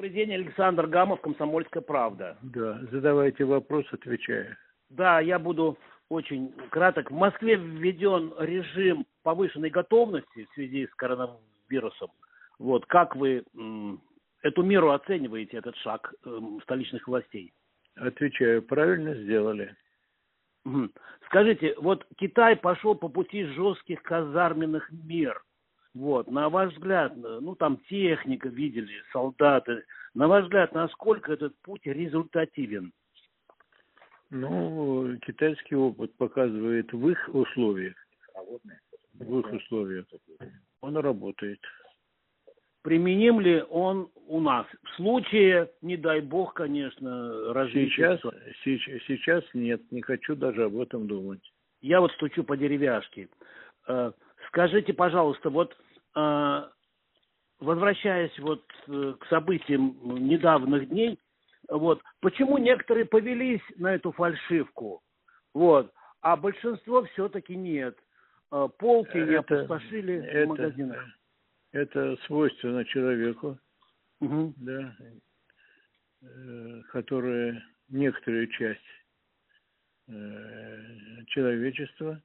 Добрый день, Александр Гамов, Комсомольская правда. Да, задавайте вопрос, отвечаю. Да, я буду очень краток. В Москве введен режим повышенной готовности в связи с коронавирусом. Вот, как вы эту меру оцениваете, этот шаг м, столичных властей? Отвечаю, правильно сделали. Скажите, вот Китай пошел по пути жестких казарменных мер. Вот, на ваш взгляд, ну там техника видели, солдаты. На ваш взгляд, насколько этот путь результативен? Ну, китайский опыт показывает в их условиях, в их условиях, он работает. Применим ли он у нас? В случае, не дай бог, конечно, развития. Сейчас, сейчас, сейчас нет, не хочу даже об этом думать. Я вот стучу по деревяшке. Скажите, пожалуйста, вот э, возвращаясь вот э, к событиям недавних дней, вот, почему некоторые повелись на эту фальшивку, вот, а большинство все-таки нет. Э, Полки не Это- опустошили в это- магазинах. Это свойственно человеку, Мгм. да, э, которая некоторая часть э, человечества,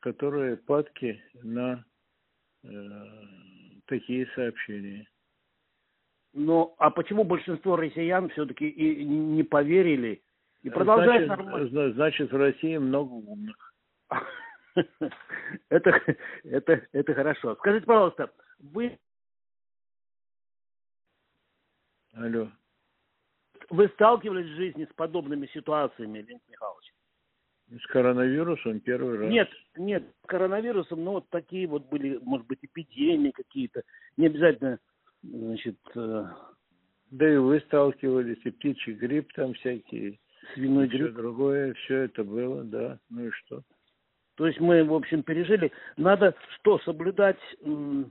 которые падки на э, такие сообщения. Ну, а почему большинство россиян все-таки и не поверили и продолжают значит, нормально? зна- значит, в России много умных. Это, это, это хорошо. Скажите, пожалуйста, вы, Алло. вы сталкивались в жизни с подобными ситуациями, Леонид Михайлович? С коронавирусом первый раз. Нет, нет, с коронавирусом, но вот такие вот были, может быть, эпидемии какие-то. Не обязательно, значит, э, Да и вы сталкивались, и птичий грипп там всякие, свиной и все грипп. другое, все это было, да. Ну и что? То есть мы, в общем, пережили. Надо что, соблюдать, ну,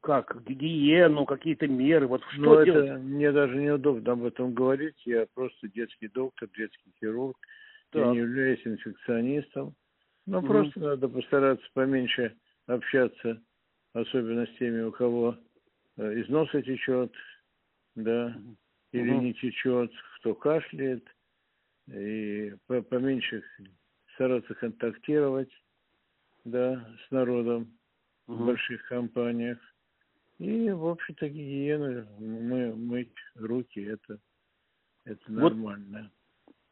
как, гигиену, какие-то меры. Вот что Ну, делать? это мне даже неудобно об этом говорить. Я просто детский доктор, детский хирург. Я Так. не являюсь инфекционистом. Но Мгм. просто надо постараться поменьше общаться, особенно с теми, у кого э, из носа течет, да, или Мгм. не течет, кто кашляет, и по- поменьше стараться контактировать, да, с народом в Мгм. больших компаниях. И, в общем-то, гигиена, мы, мыть руки, это, это Вот нормально.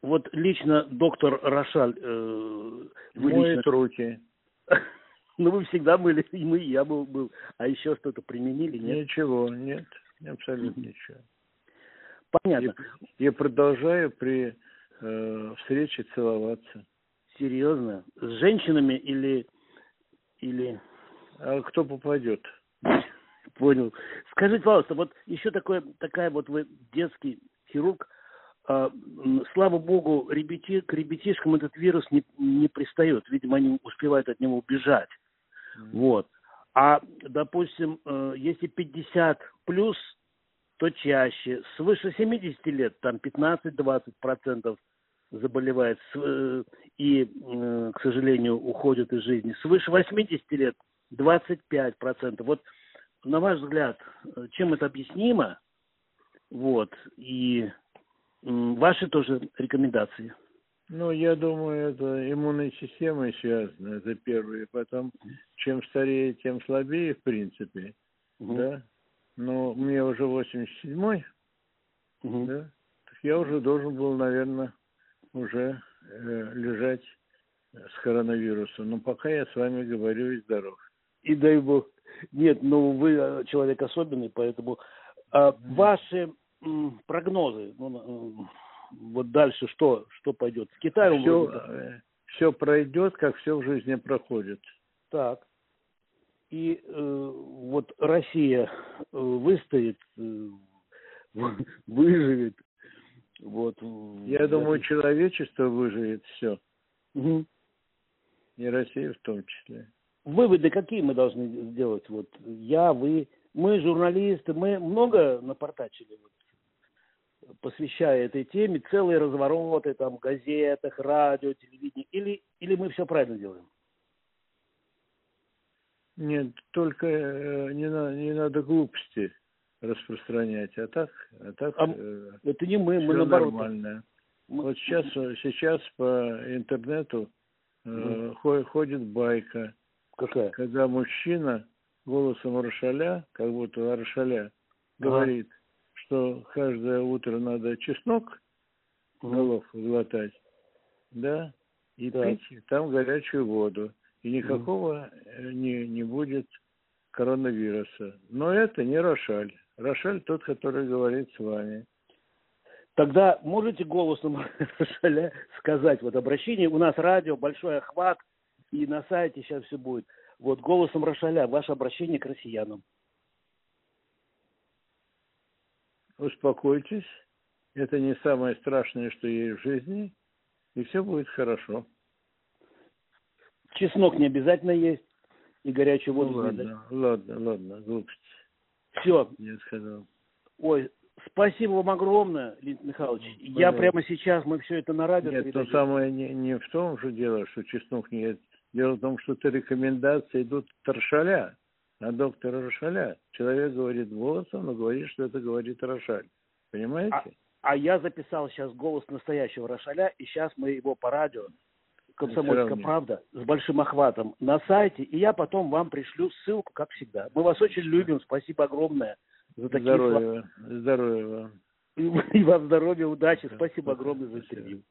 Вот лично доктор Рошаль, э, Моет лично- руки. ну вы всегда были, и мы, и я был, был. А еще что-то применили, нет? Ничего, нет, абсолютно ничего. Понятно. И продолжаю при э, встрече целоваться. Серьезно? С женщинами или... или... А кто попадет? Понял. Скажите, пожалуйста, вот еще такое, такая вот вы детский хирург. А, слава богу, ребяти, к ребятишкам этот вирус не, не пристает. Видимо, они успевают от него убежать. Вот. А, допустим, э, если 50 плюс, то чаще. Свыше 70 лет, там 15-20 процентов заболевает э, и, э, к сожалению, уходят из жизни. Свыше 80 лет 25 процентов. Вот, на ваш взгляд, э, чем это объяснимо? Вот. И ваши тоже рекомендации. Ну, я думаю, это иммунной системой связано, это первое. Потом, чем старее, тем слабее, в принципе, Мгм. да. Но мне уже 87-й, Мгм. да. Так я уже должен был, наверное, уже э, лежать с коронавирусом. Но пока я с вами говорю и здоров. И дай бог. Нет, ну вы э, человек особенный, поэтому а, ваши м, прогнозы, ну, м, вот дальше что, что пойдет? С Китаем Все, вроде все пройдет, как все в жизни проходит. так. И э, вот Россия э, выстоит, э, выживет. Вот. Я думаю, человечество выживет все, Мгм. и Россия в том числе. Выводы какие мы должны сделать? Вот я, вы, мы журналисты, мы много напортачили, вот, посвящая этой теме, целые развороты там в газетах, радио, телевидении, или, или мы все правильно делаем? Нет, только э, не, на- не надо глупости распространять. А так, а так А э, Это не мы, мы наоборот. нормально. Мы- Вот сейчас, сейчас по интернету э, хо- ходит байка, Какая? когда мужчина голосом Рошаля, как будто Рошаля, говорит, что каждое утро надо чеснок Мгм. головку глотать, да, и Так. пить там горячую воду. И никакого э, не, не будет коронавируса. Но это не Рошаль. Рошаль тот, который говорит с вами. Тогда можете голосом Рошаля сказать, вот обращение, у нас радио, большой охват, и на сайте сейчас все будет. Вот голосом Рошаля, ваше обращение к россиянам. Успокойтесь. Это не самое страшное, что есть в жизни. И все будет хорошо. Чеснок не обязательно есть, и горячую Ну, воду не ладно, ладно, ладно, глупости. Все. Я сказал. Ой, спасибо вам огромное, Леонид Михайлович. Ну, Я прямо сейчас, мы все это на радио Нет, то самое не, не в том же дело, что чеснок не. Дело в том, что это рекомендации идут от Рошаля, а доктора Рошаля. Человек говорит голосом, но говорит, что это говорит Рошаль. Понимаете? А я записал сейчас голос настоящего Рошаля, и сейчас мы его по радио, «Комсомольская правда», с большим охватом на сайте, и я потом вам пришлю ссылку, как всегда. Мы вас очень любим, спасибо огромное за такие слова. Здоровья, здоровья вам. И вам здоровья, удачи, спасибо огромное за интервью.